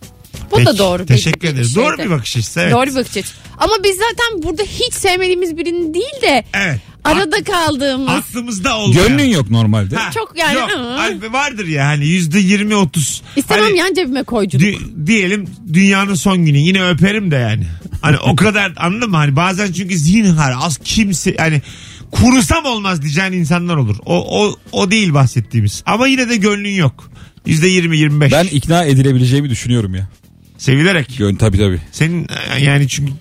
Bu Peki, da doğru. Teşekkür bir ederiz. şeydi. Doğru bir bakış açısı. Evet. Doğru bir bakış açısı. Ama biz zaten burada hiç sevmediğimiz birini değil de Evet. arada kaldığımız. Aklımızda olmayan. Gönlün yok normalde. Ha, Çok yani, Yok. Ay, vardır ya hani yüzde yirmi otuz. İstemem Hani yan cebime koyculuk. di- diyelim dünyanın son günü yine öperim de yani. Hani o kadar anladın mı? Hani bazen çünkü zinhar az kimse hani kurusam olmaz diyeceğin insanlar olur. O, o, o değil bahsettiğimiz. Ama yine de gönlün yok. Yüzde yirmi yirmi beş. Ben ikna edilebileceğimi düşünüyorum ya. Sevilerek. Gön tabii tabii. Senin e, yani çünkü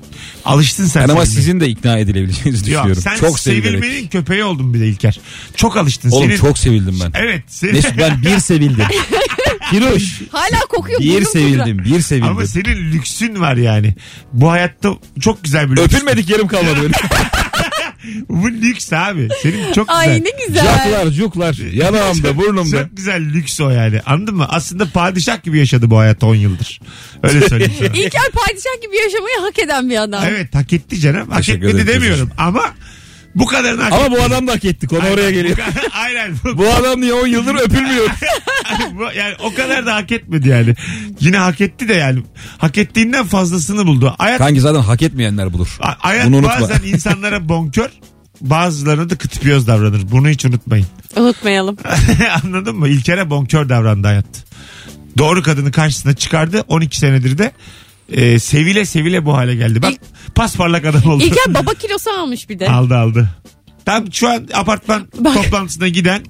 alıştın sen. Ben ama sevilmeye. sizin de ikna edilebileceğinizi Yok, düşünüyorum. sen çok sevilerek. sevilmenin köpeği oldun bir de İlker. Çok alıştın. Oğlum Senin... çok sevildim ben. Evet. Senin... Mesut ben bir sevildim. Firuş. Hala kokuyor. Bir sevildim. Bir sevildim. Ama senin lüksün var yani. Bu hayatta çok güzel bir lüks. Öpülmedik yerim kalmadı benim. Bu lüks abi. Senin çok güzel. Ay ne güzel. Caklar cuklar yanağımda burnumda. Çok güzel lüks o yani. Anladın mı? Aslında padişah gibi yaşadı bu hayat 10 yıldır. Öyle söyleyeyim sana. İlker padişah gibi yaşamayı hak eden bir adam. evet hak etti canım. Hak Teşekkür etmedi ederim demiyorum. Ama bu kadarını hak Ama bu adam da hak etti. Konu Aynen, oraya bu geliyor. kadar- Aynen. Bu, adam niye 10 yıldır öpülmüyor? bu- yani o kadar da hak etmedi yani. Yine hak etti de yani. Hak ettiğinden fazlasını buldu. Hayat, Kanki zaten hak etmeyenler bulur. a- hayat Bunu unutma. bazen insanlara bonkör bazılarına da kıtıpıyoruz davranır. Bunu hiç unutmayın. Unutmayalım. Anladın mı? İlker'e bonkör davrandı hayat. Doğru kadını karşısına çıkardı. 12 senedir de e, sevile sevile bu hale geldi. Bak pasparlak adam oldu. İlker baba kilosu almış bir de. aldı aldı. Tam şu an apartman Bak. toplantısına giden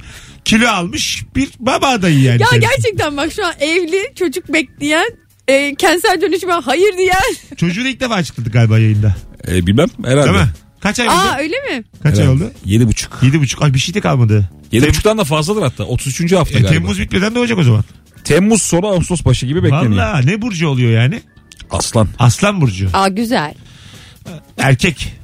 kilo almış bir baba adayı yani. Ya kendisi. gerçekten bak şu an evli çocuk bekleyen e, kentsel dönüşüme hayır diyen. Çocuğunu ilk defa açıkladık galiba yayında. E, bilmem herhalde. Değil mi? Kaç ay oldu? Aa öyle mi? Kaç ay oldu? Yedi buçuk. Yedi buçuk. Ay bir şey de kalmadı. Yedi Tem- buçuktan da fazladır hatta. 33. hafta E, galiba. Temmuz bitmeden doğacak o zaman. Temmuz sonu Ağustos başı gibi bekleniyor. Valla ne burcu oluyor yani? Aslan. Aslan burcu. Aa güzel. Erkek.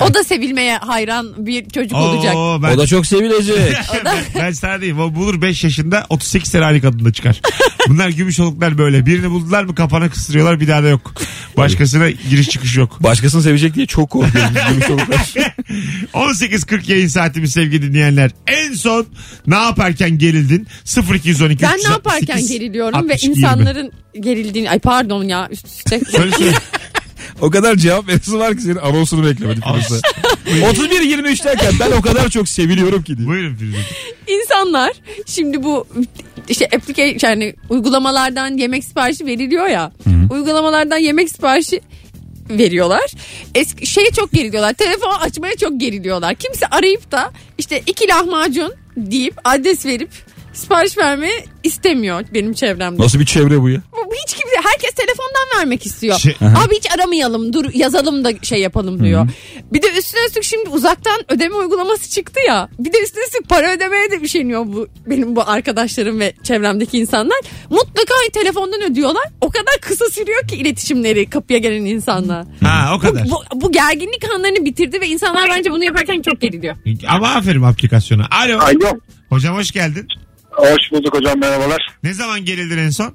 O da sevilmeye hayran bir çocuk olacak. Oo, ben, O da çok sevilecek. ben sana diyeyim o bulur 5 yaşında 38 sene Ali kadında çıkar. Bunlar gümüş oluklar böyle. Birini buldular mı kafana kıstırıyorlar bir daha da yok. Başkasına giriş çıkış yok. Başkasını sevecek diye çok korkuyorum. biz gümüş oluklar. 18.40 yayın saatimiz sevgili dinleyenler. En son ne yaparken gerildin? 0212 Ben ne yaparken geriliyorum ve 62 20. insanların gerildiğini... Ay pardon ya üst üste. Söyle söyle. o kadar cevap verisi var ki senin anonsunu beklemedim. Firuze. 31-23 derken ben o kadar çok seviliyorum ki diye. Buyurun Firuze. İnsanlar şimdi bu işte application yani uygulamalardan yemek siparişi veriliyor ya. Uygulamalardan yemek siparişi veriyorlar. Eski şeye çok geriliyorlar. Telefon açmaya çok geriliyorlar. Kimse arayıp da işte iki lahmacun deyip adres verip sipariş vermeyi istemiyor benim çevremde. Nasıl bir çevre bu ya? Bu hiç kimse herkes telefondan vermek istiyor. Şey- Abi hiç aramayalım dur yazalım da şey yapalım diyor. Bir de üstüne üstlük şimdi uzaktan ödeme uygulaması çıktı ya. Bir de üstüne üstlük para ödemeye de üşeniyor bu benim bu arkadaşlarım ve çevremdeki insanlar. Mutlaka telefondan ödüyorlar. O kadar kısa sürüyor ki iletişimleri kapıya gelen insanla. Ha o kadar. Bu, bu gerginlik anlarını bitirdi ve insanlar bence bunu yaparken çok geriliyor. Ama aferin aplikasyona. Alo. Alo. Hocam hoş geldin. Hoş bulduk hocam merhabalar. Ne zaman gerildin en son?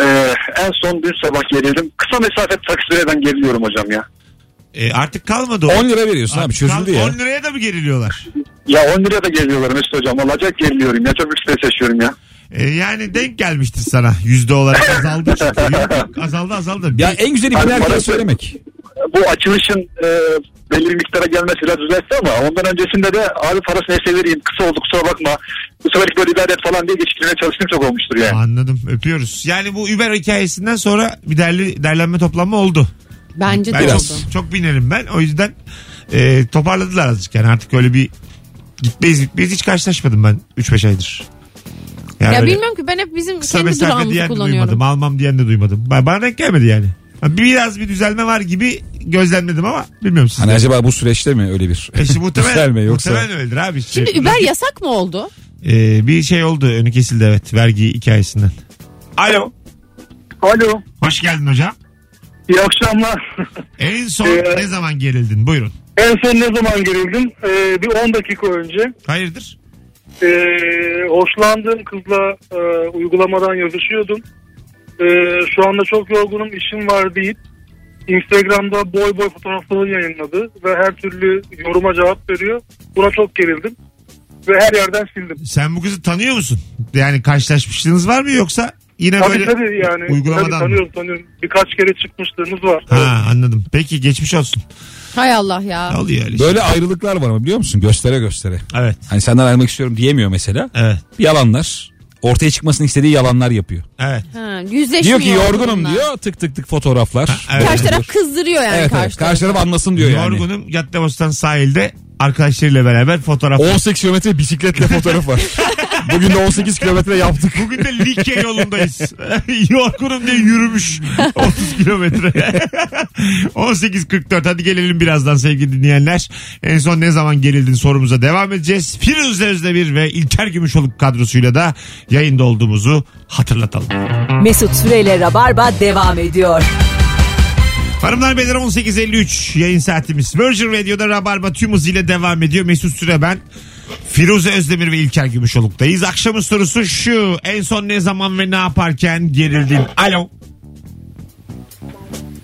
Ee, en son dün sabah gerildim. Kısa mesafe taksireden geriliyorum hocam ya. E, artık kalmadı o. 10 lira veriyorsun abi çözüldü Kal- ya. 10 liraya da mı geriliyorlar? Ya 10 liraya da geliyorlar Mesut hocam. Acayip geriliyorum ya. Çok stres yaşıyorum ya. E, yani denk gelmiştir sana. Yüzde olarak azaldı çünkü. Yok, azaldı azaldı. Ya en güzeli Abi binerken bana- söylemek. Bu açılışın e, belli bir miktara gelmesi biraz düzeltti ama ondan öncesinde de abi parası neyse vereyim kısa oldu kusura bakma. Bu seferlik böyle idare et falan diye geçiştirmeye çalıştığım çok olmuştur yani. Anladım öpüyoruz. Yani bu Uber hikayesinden sonra bir derli, derlenme toplanma oldu. Bence de Ben Biraz. oldu. çok, çok binerim ben. O yüzden e, toparladılar azıcık yani artık öyle bir gitmeyiz gitmeyiz hiç karşılaşmadım ben 3-5 aydır. Yani Ya öyle bilmiyorum ki ben hep bizim kısa kendi mesafe durağımızı diyen de duymadım. Almam diyen de duymadım. Ba- Bana denk gelmedi yani. Biraz bir düzelme var gibi gözlemledim ama bilmiyorum sizde. Hani acaba bu süreçte mi öyle bir E işte muhtemelen, yükselme yoksa? muhtemelen öyledir abi. Şimdi Şey, Uber yasak mı oldu? E, bir şey oldu önü kesildi evet vergi hikayesinden. Alo. Alo. Hoş geldin hocam. İyi akşamlar. En son Ee, ne zaman gerildin? Buyurun. en son ne zaman gerildim? Ee, bir 10 dakika önce. Hayırdır? Ee, hoşlandığım kızla e, uygulamadan yazışıyordum. Ee, şu anda çok yorgunum işim var deyip Instagram'da boy boy fotoğraflarını yayınladı ve her türlü yoruma cevap veriyor. Buna çok gerildim ve her yerden sildim. Sen bu kızı tanıyor musun? Yani karşılaşmışlığınız var mı yoksa yine Tabii böyle tabii yani uygulamadan tabii, mı? tanıyorum tanıyorum. Birkaç kere çıkmışlığımız var. Ha anladım. Peki geçmiş olsun. Hay Allah ya. Oluyor öyle. Böyle ayrılıklar var ama biliyor musun? Göstere göstere. Evet. Hani senden ayrılmak istiyorum diyemiyor mesela. Evet. Bir yalanlar. Ortaya çıkmasını istediği yalanlar yapıyor. Evet. Ha, yüzleşmiyor. Diyor ki yorgunum bununla. diyor. Tık tık tık fotoğraflar. evet. Karşı taraf kızdırıyor yani Evet, karşı taraf. Karşı taraf anlasın diyor yani. Yorgunum Caddebostan sahilde arkadaşlarıyla beraber fotoğraf. 18 kilometre bisikletle fotoğraf var. Bugün de 18 kilometre yaptık. Bugün de Likya yolundayız. Yorgunum diye yürümüş 30 kilometre. 18.44 hadi gelelim birazdan sevgili dinleyenler. En son ne zaman gerildin sorumuza devam edeceğiz. Firuze Özdemir ve İlker Gümüşoluk kadrosuyla da yayında olduğumuzu hatırlatalım. Mesut Süreyle Rabarba devam ediyor. Hanımlar beyler 18.53 yayın saatimiz. Virgin Radio'da Rabarba tüm hızıyla devam ediyor. Mesut Süre ben. Firuze Özdemir ve İlker Gümüşoluk'tayız. Akşamın sorusu şu. En son ne zaman ve ne yaparken gerildin? Alo.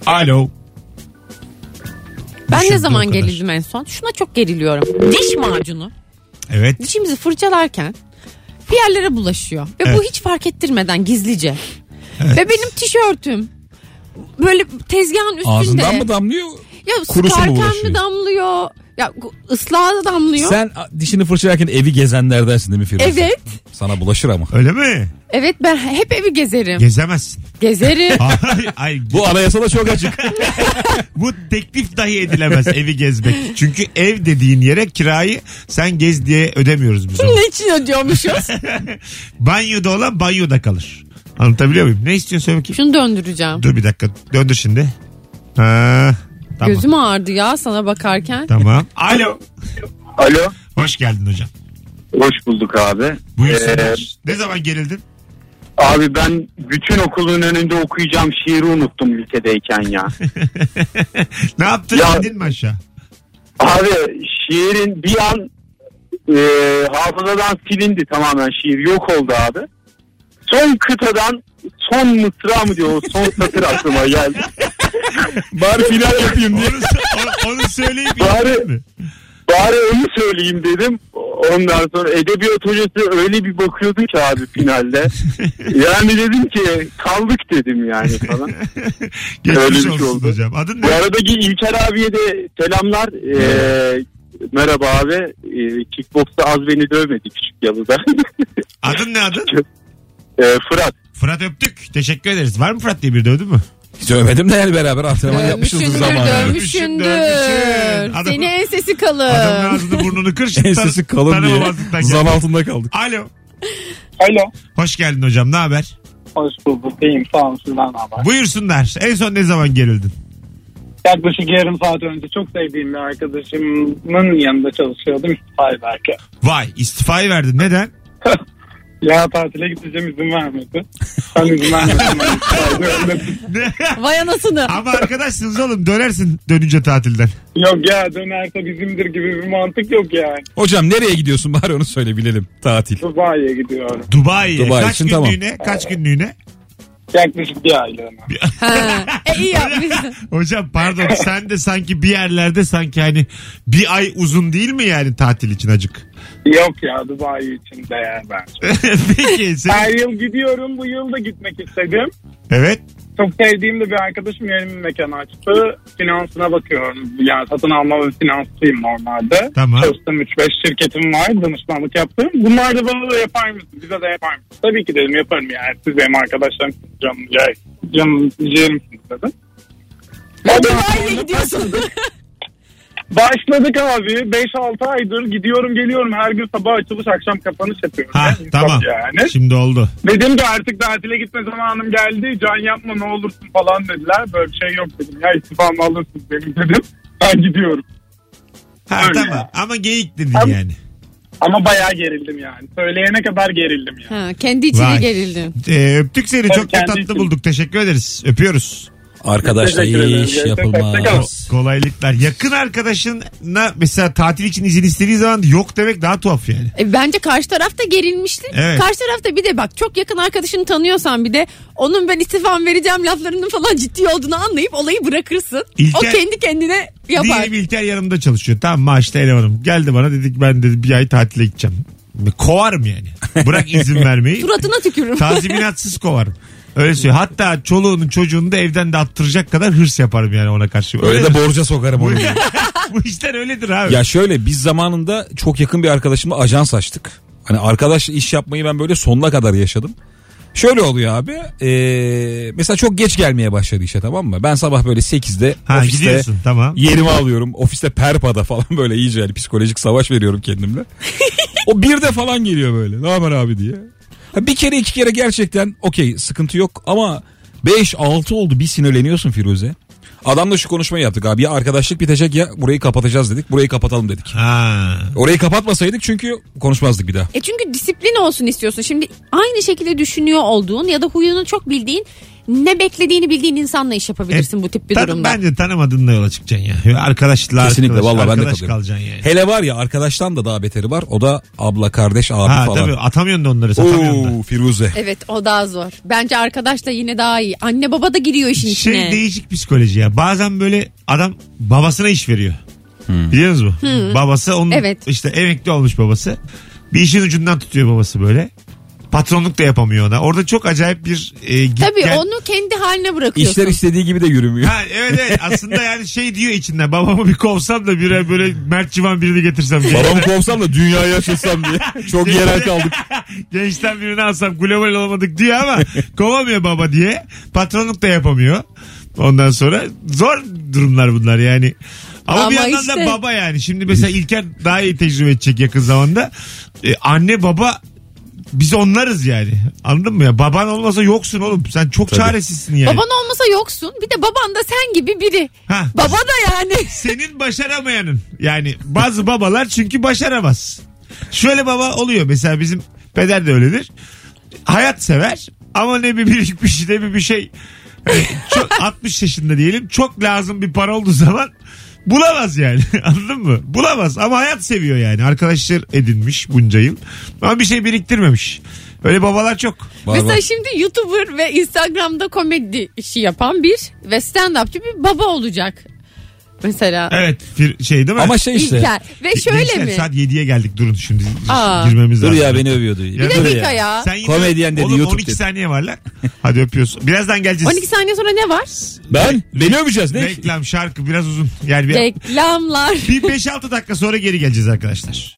Alo. Ben ne zaman kadar. gerildim en son? Şuna çok geriliyorum. Diş macunu. Evet. Dişimizi fırçalarken bir yerlere bulaşıyor. Ve bu Evet. hiç fark ettirmeden gizlice. Ve benim tişörtüm böyle tezgahın üstünde. Ağzından mı damlıyor? Ya kurusu mu sıkarken bulaşıyor? mi damlıyor? Ya ıslağa da damlıyor. Sen dişini fırçalarken evi gezenlerdensin değil mi Firuze? Evet. Sana bulaşır ama. Öyle mi? Evet ben hep evi gezerim. Gezemezsin. Gezerim. Hayır, hayır. Bu anayasada çok açık. Bu teklif dahi edilemez evi gezmek. Çünkü ev dediğin yere kirayı sen gez diye ödemiyoruz biz onu. ne için ödüyormuşuz? Banyoda olan banyoda kalır. Anlatabiliyor muyum? Ne istiyorsun söyle bakayım. Şunu döndüreceğim. Dur bir dakika. Döndür şimdi. Ha, tamam. Gözüm ağrıdı ya sana bakarken. Tamam. Alo. Alo. Hoş geldin hocam. Hoş bulduk abi. Buyursunlar. Ee, ne zaman gerildin? abi ben bütün okulun önünde okuyacağım şiiri unuttum ülkedeyken ya. ne yaptın? Ya- İndin mi aşağı? Abi şiirin bir an e, hafızadan silindi tamamen şiir yok oldu abi. Son kıtadan son mısra mı diyor o son satır aklıma geldi. Bari final yapayım diye. Onu, onu, söyleyip Bari-? Bari onu söyleyeyim dedim. Ondan sonra edebiyat hocası öyle bir bakıyordu ki abi finalde. Yani dedim ki kaldık dedim yani falan. Geçmiş Öyle bir şey olsun oldu. hocam. Adın Bu ne? aradaki İlker abiye de selamlar. Ee, merhaba abi. Ee, kickboksta az beni dövmedi küçük yalıda. Adın ne adın? Ee, Fırat. Fırat öptük. Teşekkür ederiz. Var mı Fırat diye bir dövdü mü? Hiç övmedim de yani beraber antrenman yapmışızdır zamanında. dövmüşsündür. Dövmüşsün. Adam- Seni ensesi Adamın kalın. ağzını burnunu kır. şimdi Ensesi tan- kalın diye. tanımamazlıktan Zan geldi. altında kaldık. Alo. Alo. Hoş geldin hocam. Ne haber? Hoş bulduk. İyiyim. Sağ olun. Sizden ne haber? Buyursunlar. En son ne zaman gerildin? Yaklaşık yarım saat önce çok sevdiğim bir arkadaşımın yanında çalışıyordum. İstifa ederken. Vay istifayı verdin. Neden? Ya tatile gideceğim izin vermedi. Ben izin. Ne? Vay anasını. Ama arkadaşsınız oğlum. Dönersin dönünce tatilden. yok ya dönerse bizimdir gibi bir mantık yok yani. Hocam nereye gidiyorsun bari onu söyle bilelim. Tatil. Dubai'ye gidiyorum. Dubai'ye. Dubai Kaç için tamam. günlüğüne? Kaç günlüğüne? Yaklaşık bir aylığına. E iyi yapmışsın. Hocam pardon sen de sanki bir yerlerde sanki hani bir ay uzun değil mi yani tatil için acık? Yok ya Dubai için değer bence. Peki sen... Her yıl gidiyorum. Bu yıl da gitmek istedim. Evet. Çok sevdiğim de bir arkadaşım yeni bir mekan açtı. Finansına bakıyorum. Yani satın alma ve finansçıyım normalde. Tamam. Çalıştığım 3-5 şirketim var. Danışmanlık yaptım. Bunlar da bana da yapar mısın? Bize de yapar mısın? Tabii ki dedim yaparım yani. Siz benim arkadaşlarım canım, ya, canım ciğerimsiniz dedim. Ve Dubai'ye gidiyorsun. Başladık abi. 5-6 aydır gidiyorum geliyorum. Her gün sabah açılış akşam kapanış yapıyorum. Ha Yani tamam. Yani. Şimdi oldu. Dedim ki artık tatile gitme zamanım geldi. Can yapma ne olursun falan dediler. Böyle bir şey yok dedim. Ya istifamı alırsın benim dedim. Ben gidiyorum. Ha Öyle. tamam ama geyik dedin Ama- yani. Ama bayağı gerildim yani. Söyleyene kadar gerildim yani. Ha, kendi içine Vay. gerildin. Ee, öptük seni Tabii çok da tatlı için. bulduk. Teşekkür ederiz. Öpüyoruz. Arkadaşla iş yapılmaz. Kolaylıklar. Yakın arkadaşına mesela tatil için izin istediği zaman yok demek daha tuhaf yani. E, bence karşı taraf da gerilmiştir. Evet. Karşı tarafta bir de bak çok yakın arkadaşını tanıyorsan bir de onun ben istifam vereceğim laflarının falan ciddi olduğunu anlayıp olayı bırakırsın. İlker- o kendi kendine yapar. Diyelim İlker yanımda çalışıyor. Tamam maaşlı elemanım. Geldi bana dedik ben dedi bir ay tatile gideceğim. Kovarım yani. Bırak izin vermeyi. Suratına tükürürüm. Tazminatsız kovarım. Öyle söylüyor. Hatta çoluğunun çocuğunu da evden de attıracak kadar hırs yaparım yani ona karşı. Öyle de borca sokarım onu. Bu işler öyledir abi. Ya şöyle biz zamanında çok yakın bir arkadaşımla ajans açtık. Hani arkadaş iş yapmayı ben böyle sonuna kadar yaşadım. Şöyle oluyor abi. eee, mesela çok geç gelmeye başladı işe tamam mı? Ben sabah böyle 8'de ha ofiste gidiyorsun tamam. yerimi alıyorum. Ofiste perpada falan böyle iyice yani psikolojik savaş veriyorum kendimle. o bir de falan geliyor böyle. Ne haber abi diye. Bir kere iki kere gerçekten okey sıkıntı yok ama 5-6 oldu bir sinirleniyorsun Firuze. Adamla şu konuşmayı yaptık abi ya arkadaşlık bitecek ya burayı kapatacağız dedik burayı kapatalım dedik. Ha. Orayı kapatmasaydık çünkü konuşmazdık bir daha. E çünkü disiplin olsun istiyorsun. Şimdi aynı şekilde düşünüyor olduğun ya da huyunu çok bildiğin ne beklediğini bildiğin insanla iş yapabilirsin bu tip bir Tan- durumda. Bence tanımadığınla yola çıkacaksın ya. Arkadaşlar Kesinlikle arkadaş, vallahi ben de arkadaş katılıyorum. kalacaksın yani. Hele var ya arkadaştan da daha beteri var. O da abla, kardeş, abi Ha falan. tabii atamıyorsun da onları satamıyorsun da. Oo, Firuze. Evet o daha zor. Bence arkadaşla yine daha iyi. Anne baba da giriyor işin Şey içine. değişik psikoloji ya. Bazen böyle adam babasına iş veriyor. Biliyor musunuz bu? Babası onun Evet. işte emekli olmuş babası. Bir işin ucundan tutuyor babası böyle. Patronluk da yapamıyor ona. Orada çok acayip bir e, git Tabii gel- onu kendi haline bırakıyorsun. İşler istediği gibi de yürümüyor. Ha, evet evet aslında yani şey diyor içinden babamı bir kovsam da bir böyle Mert Civan birini getirsem diye. Babamı kovsam da dünyayı yaşasam diye. Çok yerel kaldık. Gençten birini alsam global olamadık diye ama kovamıyor baba diye. Patronluk da yapamıyor. Ondan sonra zor durumlar bunlar yani. Ama, bir Ama yandan da işte- baba yani. Şimdi mesela İlker daha iyi tecrübe edecek yakın zamanda. Ee, anne baba biz onlarız yani. Anladın mı ya? Baban olmasa yoksun oğlum. Sen çok çaresizsin yani. Baban olmasa yoksun. Bir de baban da sen gibi biri. Ha. Baba da yani. Senin başaramayanın. Yani bazı babalar çünkü başaramaz. Şöyle baba oluyor mesela bizim peder de öyledir. Hayat sever ama ne bir birikmiş ne bir bir şey Hani çok 60 yaşında diyelim çok lazım bir para olduğu zaman bulamaz yani. Anladın mı? Bulamaz ama hayat seviyor yani. Arkadaşlar edinmiş bunca yıl. Ama bir şey biriktirmemiş. Öyle babalar çok. Var, Mesela var. şimdi YouTuber ve Instagram'da komedi işi yapan bir ve stand-upçı bir baba olacak. Mesela Evet fir- şey değil mi? Ama şey işte. İlker. Ve şöyle Gençler, mi? Saat 7'ye geldik durun şimdi Aa. girmemiz Dur lazım. ya beni övüyordu. Bir Dur dakika ya. Sen yine, Komedyen dedi, Oğlum YouTube 12 dedi. saniye var lan. Hadi öpüyorsun. Birazdan geleceğiz. 12 saniye sonra ne var? Ben? Beni öveceğiz ne? Reklam şarkı biraz uzun. Yani bir, Reklamlar. bir 5-6 dakika sonra geri geleceğiz arkadaşlar.